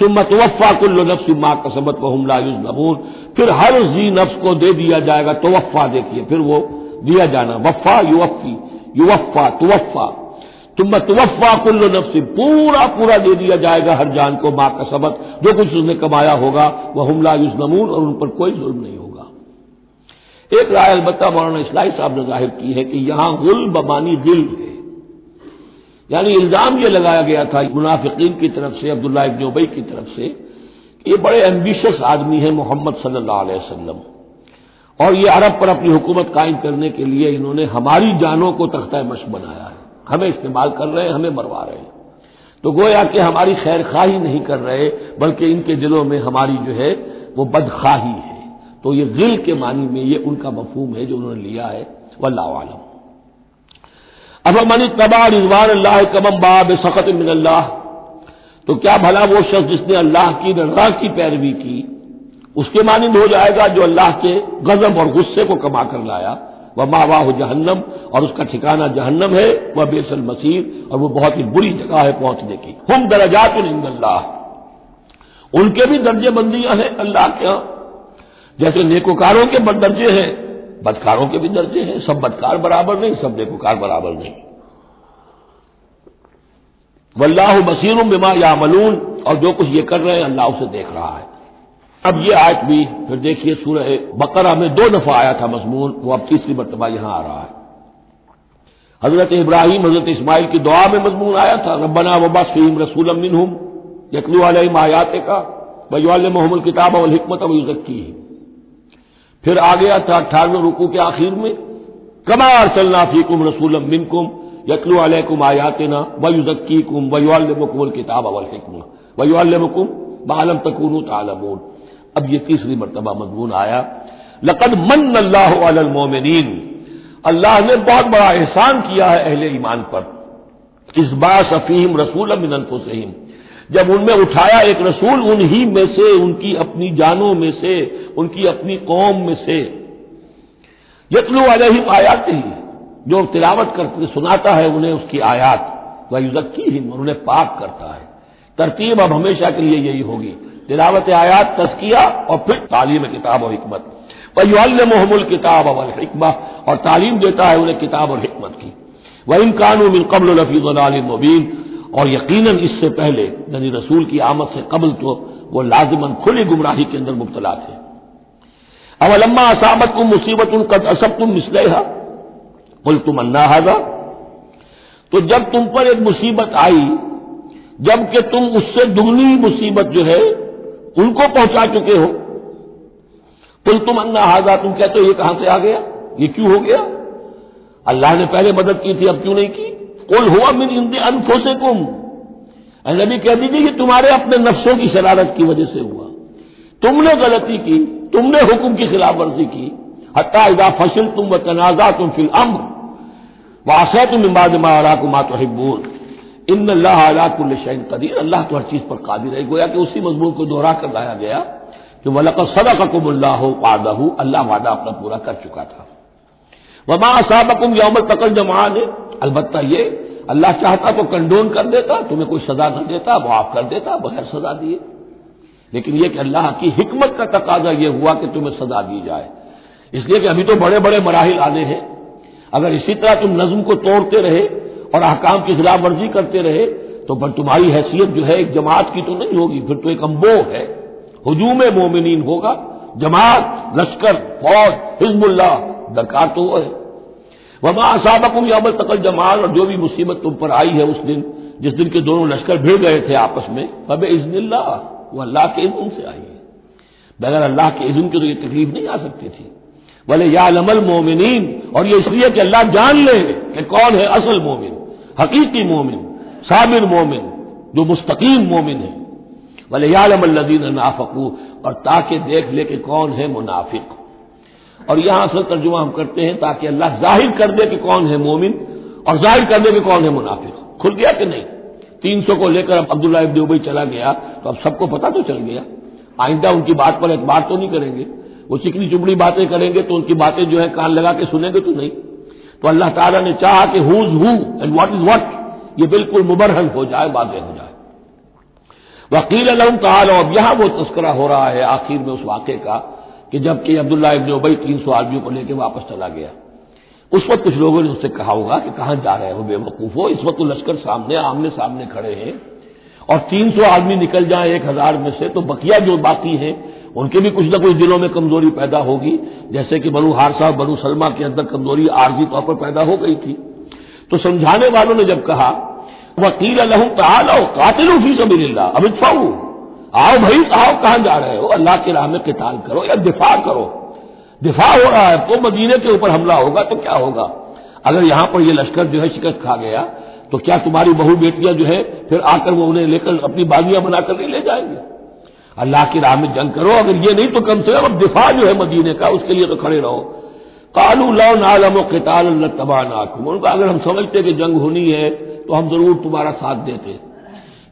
सुमत वफ़ा कुल्लो नफ्स माँ कसबत व हमला नमून फिर हर जी नफ्स को दे दिया जाएगा तोवफ़ा देखिए, फिर वो दिया जाना वफ़ा युवफ़ी युवफ़ा तुवफ़ा तुम तुवफ़ा कुल्लो नफ्स पूरा पूरा दे दिया जाएगा हर जान को माँ कसबत। जो कुछ उसने कमाया होगा वह हमला नमून और उन पर कोई जुल्म नहीं होगा। एक राय अलबत्ता मौलाना इसलाई साहब ने ज़ाहिर की है कि यहाँ गुल बमानी दिल है। यानी इल्ज़ाम यह लगाया गया था मुनाफिकीन की तरफ़ से अब्दुल्ला इब्न उबई की तरफ़ से ये बड़े एम्बिशियस आदमी है मोहम्मद सल्लल्लाहु अलैहि वसल्लम। और ये अरब पर अपनी हुकूमत कायम करने के लिए इन्होंने हमारी जानों को तख्ता मश बनाया है। हमें इस्तेमाल कर रहे हैं, हमें मरवा रहे हैं। तो गोया कि हमारी खैर खाही नहीं कर रहे, बल्कि इनके दिलों में हमारी जो है, वो बदखाही है। तो ये गिल के मानी में ये उनका मफहूम है जो उन्होंने लिया है वल्लाम अब मनी तबा रिजवान अल्लाह कमम बाब सखत मिनल्लाह। तो क्या भला वो शख्स जिसने अल्लाह की रजा की पैरवी की, उसके मानंद हो जाएगा जो अल्लाह के गजब और गुस्से को कमा कर लाया। वह माँ वाह जहन्नम और उसका ठिकाना जहन्नम है, वह बेसल मसीर और वह बहुत ही बुरी जगह है पहुँचने की। हम दरजात अल्लाह उनके भी दर्जे बंदियाँ हैं अल्लाह के यहाँ। जैसे नेकोकारों के दर्जे हैं बदकारों के भी दर्जे हैं। सब बदकार बराबर नहीं, सब नेकोकार बराबर नहीं। वल्लाह बसीर बिमा या मलून और जो कुछ ये कर रहे हैं, अल्लाह उसे देख रहा है। अब ये आयत भी, फिर देखिए सूरह बकरा में दो दफ़ा आया था मजमून, वो अब तीसरी मरतबा यहाँ आ रहा है। हज़रत इब्राहिम, हज़रत इस्माइल की दुआ में मजमून आया था रबना वबा सहीम रसूल मिनहुम यकलू आयात का वजवाल मोहम्मद किताब अवल हमत अवल जक्की फिर आ गया था अट्ठारहवें रुकू के आखिर में। कमा अरसलना फीकुम रसूलम मिनकुम यकलू अलैकुम आयातना वयुजक्की कुम वयुअल्लमुकुम किताब अवल हिकम वयुअल्लमुकुम बालम तकून तालमून। अब ये तीसरी मरतबा मजमून आया। लकद मन अल्लाह मोमिन अल्लाह ने बहुत बड़ा एहसान किया है अहले ईमान पर। इस बास अफीम रसूल मिनफुसहीम जब उनमें उठाया एक रसूल, उन्हीं में से, उनकी अपनी जानों में से, उनकी अपनी कौम में से। यतलू अलहिम आयात ही जो तिलावत करते, सुनाता है उन्हें उसकी आयात। वह युजक्की ही उन्हें पाक करता है। तरतीब अब हमेशा के लिए यही होगी। तिलावत आयात तस्किया और फिर तालीम किताब और हमत वह मोहमुल किताब अवल और तालीम देता है उन्हें किताब और हमत की। वह इनकान मिन कबल लफीज मुबीन और यकीनन इससे पहले, यानी रसूल की आमद से कबल तो वो लाजमन खुली गुमराही के अंदर मुबतला थे। अवलम्मा असामत को मुसीबत उन कद असब तुम मिसलेहा। कुल तुम अन्ना हाजा। तो जब तुम पर एक मुसीबत आई, जबकि तुम उससे दुगनी मुसीबत जो है, उनको पहुँचा चुके हो। कुल तुम अन्ना हाजा, तुम कहते हो, ये कहाँ से आ गया? ये क्यों हो गया? अल्लाह ने पहले मदद की थी, अब क्यों नहीं की? कुल हुआ मिन इंद अनफो से कुम नबी कह दीजिए कि तुम्हारे अपने नफ्सों की शरारत की वजह से हुआ। तुमने गलती की, तुमने हुक्म की खिलाफ वर्जी की। हत्या इदा फसिल तुम व तनाजा तुम फिल अम्र। वासे तुम इमाद मारा कुमा तो हिब्बून इन अल्लाहकुल शैन कदीर। अल्लाह तो हर चीज़ पर कादिर है। गोया कि उसी मजमून को दोहरा कर लाया गया कि वलक सदक कुमल्लाह वादहू अल्लाह वादा अपना पूरा कर चुका था। वमा असाबकुम यौम तकल जमान अलबत् ये, अल्लाह चाहता तो कंडोन कर देता, तुम्हें कोई सजा न देता मुआफ कर देता, बगैर सजा दिए। लेकिन यह कि अल्लाह की हिकमत का तकाजा यह हुआ कि तुम्हें सजा दी जाए। इसलिए कि अभी तो बड़े बड़े मराहल आने हैं। अगर इसी तरह तुम नज्म को तोड़ते रहे और अहकाम की खिलाफ वर्जी करते रहे तो पर तुम्हारी हैसियत जो है, एक जमात की तो नहीं होगी, फिर तो एक अम्बो है। हजूम मोमिन होगा। जमात, लश्कर, फौज हिजबुल्ला दरकार तो वो है। वमा असाबकुम यामल तकल जमाल, और जो भी मुसीबत तुम पर आई है उस दिन, जिस दिन के दोनों लश्कर भिड़ गए थे आपस में फब इज्निल्ला वो अल्लाह के इज्न से आई है। बगैर अल्लाह के इज्न की तो ये तकलीफ़ नहीं आ सकती थी। बोले या लमल मोमिन और ये इसलिए कि अल्लाह जान ले कि कौन है असल मोमिन, हकीकी मोमिन, साबिर मोमिन, जो मुस्तकीम मोमिन है। बोले या लमल्लदीन नाफकू, और ताकि देख ले कि कौन है मुनाफिक। और यहाँ असल तर्जुमा हम करते हैं ताकि अल्लाह ज़ाहिर कर दे कि कौन है मोमिन और ज़ाहिर कर दे कि कौन है मुनाफिक। खुल गया कि नहीं? तीन सौ को लेकर अब अब्दुल्ला उबई चला गया तो अब सबको पता तो चल गया। आइंदा उनकी बात पर एतबार तो नहीं करेंगे। वो चिकनी चुपड़ी बातें करेंगे तो उनकी बातें जो है कान लगा के सुनेंगे तो नहीं। तो अल्लाह ताला ने चाहा कि who's who and what is what ये बिल्कुल मुबरहन हो जाए वाजे हो जाए। वकील अलहम ताल, अब यहाँ वो तस्करा हो रहा है आखिर में उस वाक़े का। कि जबकि अब्दुल्ला इबन उबई तीन सौ आदमियों को लेकर वापस चला गया। उस वक्त कुछ लोगों ने उससे कहा होगा कि कहाँ जा रहे हो, बेवकूफ़ हो। इस वक्त तो लश्कर सामने आमने सामने खड़े हैं। और तीन सौ आदमी निकल जाए एक हज़ार में से तो बकिया जो बाकी हैं, उनके भी कुछ न कुछ दिलों में कमज़ोरी पैदा होगी। जैसे कि बनु हारसा बनु सलमा के अंदर कमज़ोरी आर्जी तौर पर पैदा हो गई थी। तो समझाने वालों ने जब कहा, वकील अलहू तालो कातिल फ़ी सबील्ला अब इतफाऊ। आओ भाई, आओ, कहाँ जा रहे हो? अल्लाह की राह में किताल करो या दिफा करो। दिफा हो रहा है तो मदीने के ऊपर हमला होगा तो क्या होगा? अगर यहाँ पर यह लश्कर जो है शिकस्त खा गया तो क्या तुम्हारी बहु बेटियाँ जो है, फिर आकर वो उन्हें लेकर अपनी बागियाँ बनाकर नहीं ले जाएँगे? अल्लाह की राह में जंग करो, अगर ये नहीं तो कम से कम अब दिफा जो है मदीने का, उसके लिए तो खड़े रहो। कालू लो नालम किताल तबाह नाकुम उनका अगर हम समझते कि जंग होनी है तो हम ज़रूर तुम्हारा साथ देते।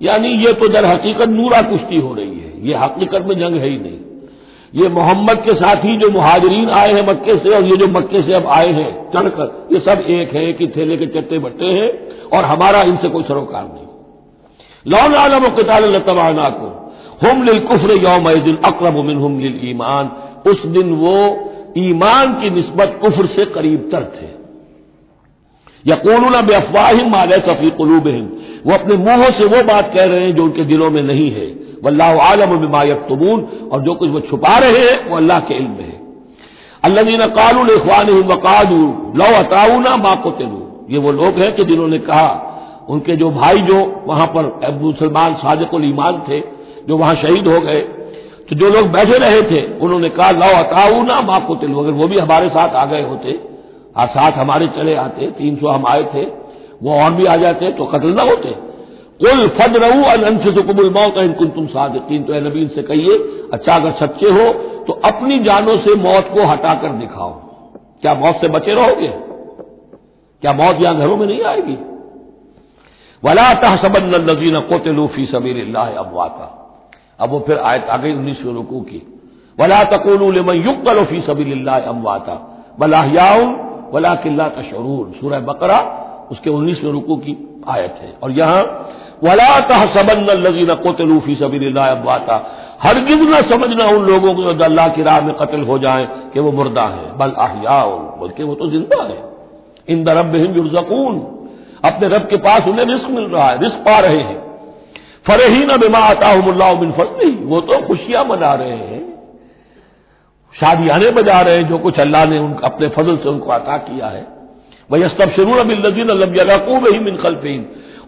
यानी ये तो दर हकीकत नूरा कुश्ती हो रही है। ये हकीकत में जंग है ही नहीं। ये मोहम्मद के साथ ही जो मुहाजरीन आए हैं मक्के से और ये जो मक्के से अब आए हैं, चढ़कर, ये सब एक है कि थैले के चट्टे बट्टे हैं और हमारा इनसे कोई सरोकार नहीं। लौन आलम किताल को, हम लिल कुफर यौम दिन अक्रब मिन हम लिल ईमान। उस दिन वो ईमान की नस्बत कुफर से करीब तर थे। यकून बेअफवाहिम माले सफी कलूब हिम वो अपने मुंहों से वो बात कह रहे हैं जो उनके दिलों में नहीं है। वल्लाह आलम बिमायक तबून और जो कुछ वो छुपा रहे हैं, वो अल्लाह के इल्म है। अल्लाह कालूल इखवान वकादू लो अताऊना माँ को तेलू ये वो लोग हैं कि जिन्होंने कहा, उनके जो भाई जो वहाँ पर मुसलमान साजकुल ईमान थे, जो वहाँ शहीद हो गए तो जो लोग बैठे रहे थे, उन्होंने कहा, लो अताऊना माँ को तेलू अगर वो भी हमारे साथ आ गए होते और साथ हमारे चले आते, तीन सौ हम आए थे, वो और भी आ जाते तो कत्ल न होते। कुल फद रहू अनफुकुल मौत इनकुन तुम सादिकीन तो नबी से कहिए अच्छा अगर सच्चे हो तो अपनी जानों से मौत को हटाकर दिखाओ। क्या मौत से बचे रहोगे? क्या मौत यहाँ घरों में नहीं आएगी? वला तहसबन नजीन कोतलूफी सबीर अबवाता अब वो फिर आयत आ गई उन्नीसवीं रुकू की। वला तकोल युक्तलोफी सबीर अमवाता। बलाहियाउन वला किल्ला तशरून सूरह बकरा, उसके उन्नीसवें रुकू की आयत है। और यहाँ, वला तहसबन लजीन कोतलूफी सबीर अब्बाता हरगिज न समझना उन लोगों को जो अल्लाह की राह में कत्ल हो जाए कि वो मुर्दा है। बल आहियाओ बल्कि वो तो ज़िंदा है। इन दरब युर्जकून। अपने रब के पास उन्हें रिस्क मिल रहा है, रिस्क पा रहे हैं। फरहीन बिमा आता बिन फजली वो तो खुशियाँ मना रहे हैं। शादियाने बजा रहे हैं, जो कुछ अल्लाह ने उनका अपने फजल से उनको अता किया है। वही अस्तब शरून अबिल्लजीन अल्लकूब ही मिन खलफीन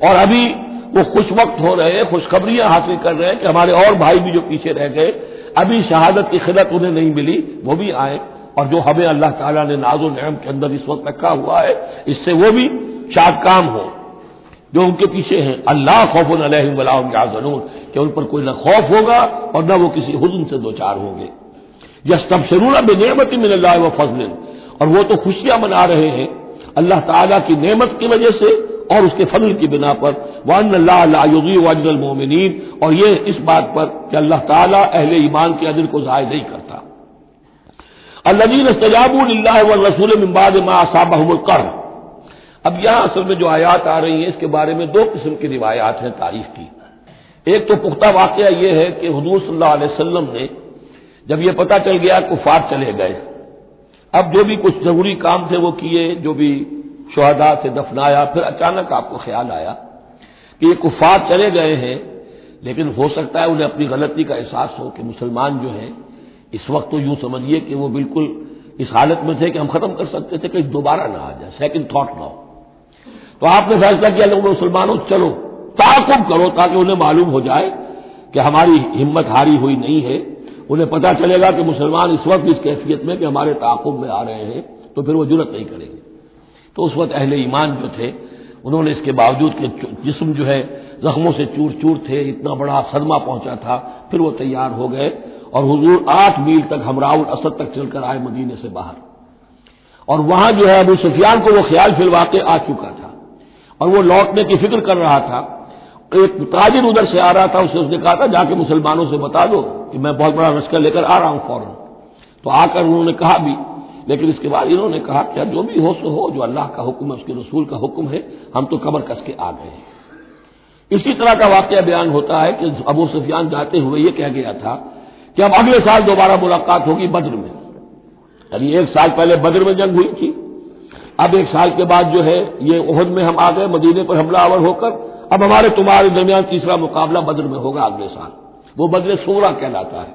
और अभी वो खुश वक्त हो रहे हैं, खुशखबरियाँ हासिल कर रहे हैं कि हमारे और भाई भी जो पीछे रह गए, अभी शहादत की खिदत उन्हें नहीं मिली, वो भी आए। और जो हमें अल्लाह ताला ने नाजो नम के अंदर इस वक्त रखा हुआ है, इससे वो भी शाद काम हो। जो उनके पीछे हैं, अल्लाह खौफन अलहमलाजनून कि उन पर कोई न खौफ होगा और न वो किसी हुजन से दो चार होंगे। यस्तबशरून बेनमत मिनल्ला व फजल और वो तो खुशियाँ मना रहे हैं। अल्लाह ताला की नेमत की वजह से और उसके फजल की बिना पर। वन अल्लाजी वाजल मोमिन और ये इस बात पर कि अल्लाह ताला अहले ईमान के अदल को जाय नहीं करता। अल्लाजीन सजाबुल्ला व रसूल मिम्बाद मासाबहमुल कर अब यहाँ असल में जो आयात आ रही हैं, इसके बारे में दो किस्म की रिवायात हैं तारीख की। एक तो पुख्ता वाकया यह है कि हजूर सल्लल्लाहु अलैहि वसल्लम ने जब ये पता चल गया कुफार चले गए। अब जो भी कुछ ज़रूरी काम थे वो किए, जो भी शहदा से दफनाया, फिर अचानक आपको ख्याल आया कि ये कुफार चले गए हैं, लेकिन हो सकता है उन्हें अपनी गलती का एहसास हो कि मुसलमान जो है, इस वक्त तो यूँ समझिए कि वो बिल्कुल इस हालत में थे कि हम खत्म कर सकते थे कि दोबारा ना आ जाए। सेकंड थॉट ना हो तो आपने फैसला किया, लोग, मुसलमानों, चलो, ताकुब करो ताकि उन्हें मालूम हो जाए कि हमारी हिम्मत हारी हुई नहीं है। उन्हें पता चलेगा कि मुसलमान इस वक्त इस कैफियत में कि हमारे ताकुब में आ रहे हैं तो फिर वो ज़रूरत नहीं करेंगे। तो उस वक्त अहले ईमान जो थे, उन्होंने इसके बावजूद कि जिसम जो है, जख्मों से चूर चूर थे, इतना बड़ा सदमा पहुँचा था, फिर वो तैयार हो गए और हुजूर आठ मील तक हमराउल असद तक चलकर आए मदीने से बाहर। और वहाँ जो है अबू सुफियान को वो ख्याल फिलवाते आ चुका था। और वो लौटने की फ़िक्र कर रहा था एक ताजिर उधर से आ रहा था, उसे उसने कहा था, जाके मुसलमानों से बता दो कि मैं बहुत बड़ा लश्कर लेकर आ रहा हूँ फ़ौरन। तो आकर उन्होंने कहा भी, लेकिन इसके बाद इन्होंने कहा कि जो भी हो, सो हो, जो अल्लाह का हुक्म है, उसके रसूल का हुक्म है, हम तो कमर कस के आ गए इसी तरह का वाक्य बयान होता है कि अबू सुफियान जाते हुए ये कह गया था कि अब अगले साल दोबारा मुलाकात होगी बद्र में। अभी एक साल पहले बद्र में जंग हुई थी। अब एक साल के बाद जो है, ये उहद में हम आ गए, मदीने पर हमलावर होकर, अब हमारे तुम्हारे दरमियान तीसरा मुकाबला बद्र में होगा अगले साल। वो बद्र सोरा कहलाता है।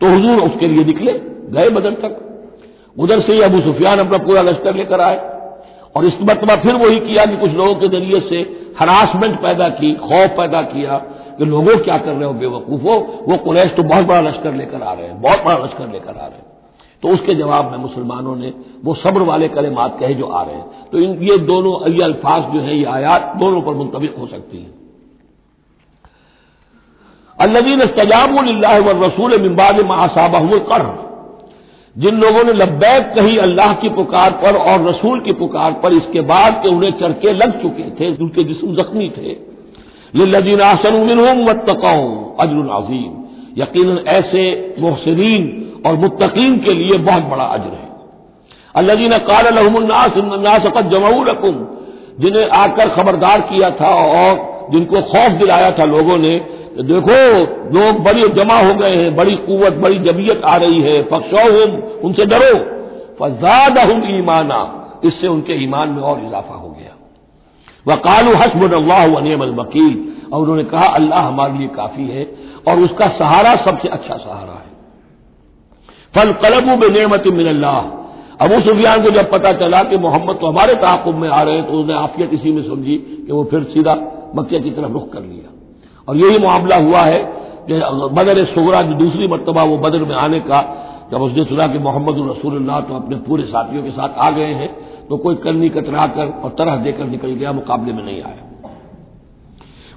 तो हुजूर उसके लिए निकले, गए बदर तक। उधर से ही अबू सुफियान अपना पूरा लश्कर लेकर आए और इस मरतबा फिर वही किया कि कुछ लोगों के ज़रिए से हरासमेंट पैदा की, खौफ पैदा किया कि लोगों क्या कर रहे हो बेवकूफो वो कुरैश तो बहुत बड़ा लश्कर लेकर आ रहे हैं, बहुत बड़ा लश्कर लेकर आ रहे हैं। तो उसके जवाब में मुसलमानों ने वो सब्र वाले कलेमात कहे जो आ रहे हैं। तो इन, ये दोनों ये अल्फाज जो है, ये आयात दोनों पर मुंतबिक हो सकती हैं। अल्लदीन सजाबुल्ला व रसूल मिम्बाद महासाबाहुल कर जिन लोगों ने लब्बैक कही अल्लाह की पुकार पर और रसूल की पुकार पर, इसके बाद के उन्हें चरके लग चुके थे, उनके जिसम जख्मी थे। लदीन आसन व तकाऊ अजर अजीम। यकीन ऐसे मोहसरीन और मुत्तकीन के लिए बहुत बड़ा अजर है। अल्लाजीन काल नासकत जमाऊ रकुम जिन्हें आकर खबरदार किया था और जिनको खौफ दिलाया था लोगों ने, देखो, लोग बड़ी जमा हो गए हैं, बड़ी कुत बड़ी जबियत आ रही है। पक्षो उनसे डरो। फजाद हम ईमाना। इससे उनके ईमान में और इजाफा हो गया। वह कालू हसब अल्लाह वकील। और उन्होंने कहा, अल्लाह हमारे लिए काफ़ी है और उसका सहारा सबसे अच्छा सहारा है। फल कलबू बे नेमत मिनल्लाह। अबू सुफियान को जब पता चला कि मोहम्मद तो हमारे ताकुब में आ रहे हैं तो उसने आफियत इसी में समझी कि वो फिर सीधा मक्के की तरफ़ रुख कर लिया। और यही मामला हुआ है बदर सुगरा जो दूसरी मरतबा वो बदर में आने का, जब उसने सुना कि मोहम्मद रसूलुल्लाह तो अपने पूरे साथियों के साथ आ गए हैं तो कोई करनी कतरा कर और तरह देकर निकल गया, मुकाबले में नहीं आया।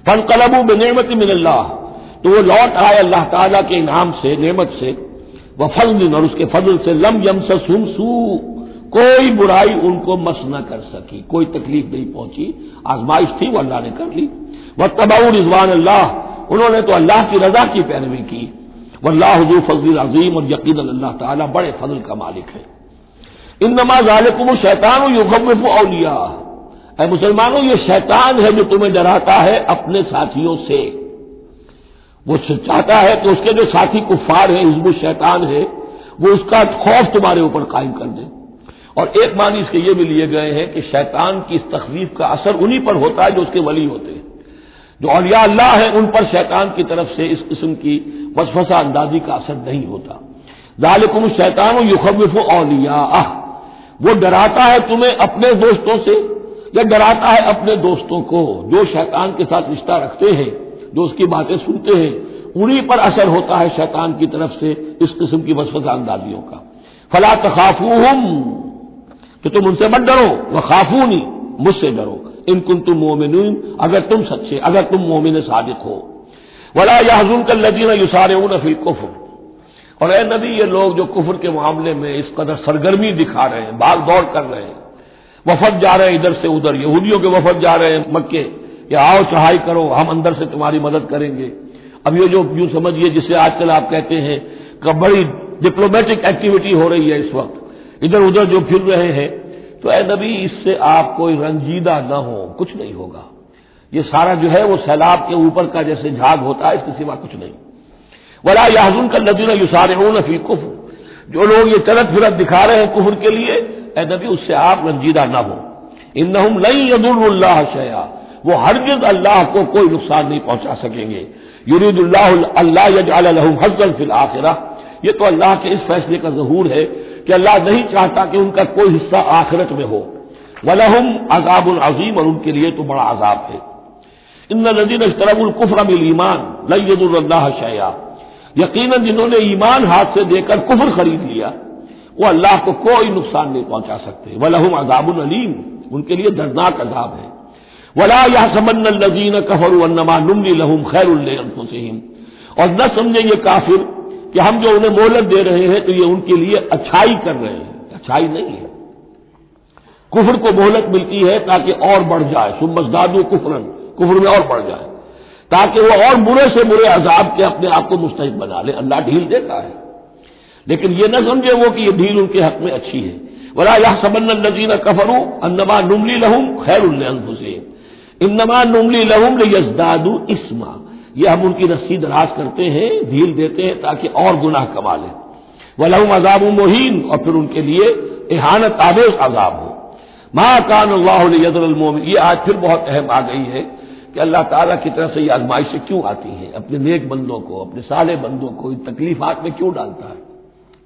फन कलबू बेनमत मिनल्लाह। तो वो लौट आए अल्लाह ताला के इनाम से, नेमत से व फजल और उसके फजल से लम यम सुम सू। कोई बुराई उनको मस न कर सकी, कोई तकलीफ़ नहीं पहुँची। आजमाइश थी, वो अल्लाह ने कर ली। वह तबाउ रिजवान अल्लाह, उन्होंने तो अल्लाह की रजा की पैरवी की। वल्लाहजू फजल अजीम और यकीन अल्लाह ताला बड़े फजल का मालिक है। इन नमाज़ आलकुम शैतान युगम औलिया। मुसलमानों, ये शैतान है जो तुम्हें डराता है अपने साथियों से। वो चाहता है कि उसके जो साथी कुफार है हिजबुल शैतान है, वो उसका खौफ तुम्हारे ऊपर कायम कर दे। और एक मानी इसके ये भी लिए गए हैं कि शैतान की इस तकलीफ़ का असर उन्हीं पर होता है जो उसके वली होते हैं। जो अलिया अल्लाह है, उन पर शैतान की तरफ़ से इस किस्म की वसफसा अंदाजी का असर नहीं होता। जालिकुम शैतान युखविफ अलिया वो डराता है तुम्हें अपने दोस्तों से या डराता है अपने दोस्तों को, जो शैतान के साथ रिश्ता रखते हैं। जो उसकी बातें सुनते हैं, उन्हीं पर असर होता है शैतान की तरफ़ से इस किस्म की वसफसा अंदाजियों का। फला तखाफू हम कि तुम उनसे मत डरो वह खाफू नहीं मुझसे डरो। इन कुन तुम मोमिन अगर तुम सच्चे, अगर तुम मोमिन सादिक हो। वला याजुन कल लदीन युसारे फिल कुफर। और ए नबी, ये लोग जो कुफर के मामले में इस कदर सरगर्मी दिखा रहे हैं भाग दौड़ कर रहे हैं। वफद जा रहे हैं इधर से उधर, यहूदियों के वफद जा रहे हैं मक्के। कि आओ चढ़ाई करो, हम अंदर से तुम्हारी मदद करेंगे। अब ये जो यूँ समझिए जिसे आजकल आप कहते हैं कि बड़ी डिप्लोमेटिक एक्टिविटी हो रही है इस वक्त। इधर उधर जो फिर रहे हैं तो ए नबी, इससे आप कोई रंजीदा न हो, कुछ नहीं होगा। ये सारा जो है वो सैलाब के ऊपर का जैसे झाग होता है, इसके सिवा कुछ नहीं। वला याजुन का नदीन युसारे नफी कुफ जो लोग ये चलत फिरत दिखा रहे हैं कुफर के लिए ए नबी, उससे आप रंजीदा न हो। इन नहुम लई यदुल्लाह शया वो हर हरगिज अल्लाह को कोई नुकसान नहीं पहुँचा सकेंगे। युरीदुल्लाह हजल फिल आखिरा। ये तो अल्लाह के इस फैसले का जहूर है कि अल्लाह नहीं चाहता कि उनका कोई हिस्सा आखिरत में हो। वलहम अजाबुल अजीम और उनके लिए तो बड़ा अजाब है। इन नदीन अशतरबुल कुफर मिल ईमान लयदुल्लाह शया यकीन जिन्होंने ईमान हाथ से देकर कुफर खरीद लिया, वो अल्लाह को कोई नुकसान नहीं पहुँचा सकते। वलहम अजाबुल अलीम, उनके लिए दर्दनाक अजाब है। वला या समन लजीन कफर वनमा नुमली लहम खैर और न समझे ये काफिर कि हम जो उन्हें मोहलत दे रहे हैं तो ये उनके लिए अच्छाई कर रहे हैं। अच्छाई नहीं है। कुफर को मोहलत मिलती है ताकि और बढ़ जाए। सुमजदादू कुफरन, कुफर में और बढ़ जाए। ताकि वो और बुरे से बुरे अजाब के अपने आप को मुस्तक बना ले। अल्लाह ढील देता है। लेकिन ये न समझे वो कि ये ढील उनके हक में अच्छी है। वला यह सबन नजीन कफरू अन्नमा नुमली लहूम खैर हुसैन इन्नमा नुमली लहूम यजदादू इसमा। ये हम उनकी रस्सी दराज करते हैं, ढील देते हैं ताकि और गुनाह कमा लें। वलहम अजाब मोहिन, और फिर उनके लिए एहानत आवेश अजाब हो। माँ कान ये आज फिर बहुत अहम आ गई है कि अल्लाह ताला की तरफ़ से ये आजमाइशें क्यों आती हैं? अपने नेक बंदों को, अपने साले बंदों को इन तकलीफात में क्यों डालता है?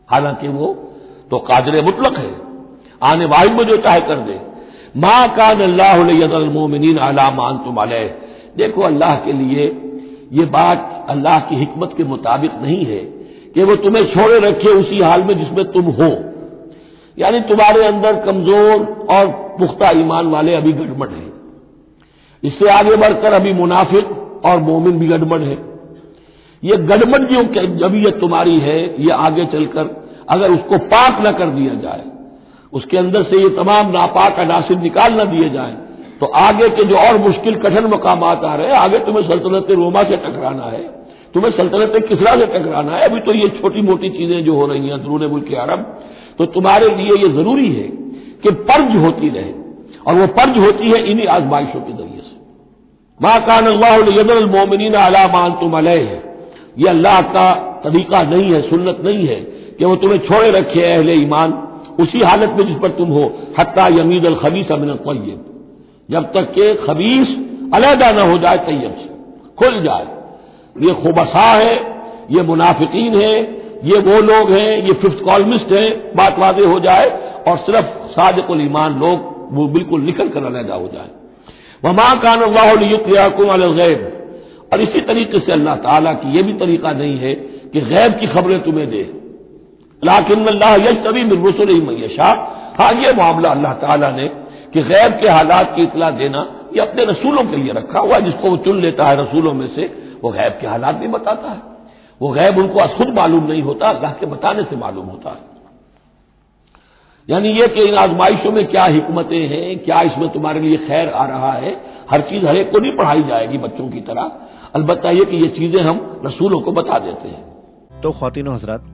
हालाँकि वो तो कादर मुतलक है। आने वाहिद में जो चाहे कर दे। माँ कान अल्लाहदरमोमिन अलामान तुम देखो अल्लाह के लिए ये बात अल्लाह की हिकमत के मुताबिक नहीं है कि वो तुम्हें छोड़े रखे उसी हाल में जिसमें तुम हो। यानी तुम्हारे अंदर कमज़ोर और पुख्ता ईमान वाले अभी गड़बड़ हैं। इससे आगे बढ़कर अभी मुनाफिक और मोमिन भी गड़बड़ है। ये गड़बड़ जो जबीयत तुम्हारी है, ये आगे चलकर अगर उसको पाक न कर दिया जाए उसके अंदर से ये तमाम नापाक अनासिर निकाल न दिए जाए। तो आगे के जो और मुश्किल कठिन मकाम आ रहे हैं, आगे तुम्हें सल्तनत रोमा से टकराना है, तुम्हें सल्तनत किसरा से टकराना है, अभी तो ये छोटी मोटी चीज़ें जो हो रही हैं अंदरून मुल्क अरब तो तुम्हारे लिए ये ज़रूरी है कि पर्ज होती रहे, और वो पर्ज होती है इन्हीं आजमाइशों के ज़रिए से। माँ कान अल्लाहमिन अलामान तुम अलह। है ये अल्लाह का तरीका नहीं है, सुन्नत नहीं है कि वो तुम्हें छोड़े रखे अहले ईमान। उसी हालत में जिस पर तुम हो। हत्ता यमीद अल खबीस अमिन तयब। जब तक के खबीस अलहदा न हो जाए तैयब से, खुल जाए। ये खुबसा है, ये मुनाफिकीन है, ये वो लोग हैं, ये फिफ्थ कॉलमिस्ट हैं, बात वादे हो जाए और सिर्फ़ सादकुल ईमान लोग वो बिल्कुल निकल कर अलहदा हो जाए। वमा कान अल्लाकुम गैब। और इसी तरीके से अल्लाह ताला की यह भी तरीका नहीं है कि गैब की खबरें तुम्हें दे। लाकिन अल्लाह यश तभी मिलरसुल मैशा हाँ ये मामला अल्लाह ताला ने कि गैब के हालात की इतला देना, ये अपने रसूलों के लिए रखा हुआ जिसको वो चुन लेता है रसूलों में से, वो गैब के हालात भी बताता है। वो गैब उनको खुद मालूम नहीं होता, अल्लाह के बताने से मालूम होता है। यानी ये कि इन आजमाइशों में क्या हिकमतें हैं, क्या इसमें तुम्हारे लिए खैर आ रहा है, हर चीज़ हरेक को नहीं पढ़ाई जाएगी बच्चों की तरह। अलबत्ता ये कि ये चीज़ें हम रसूलों को बता देते हैं। तो खातिन हजरात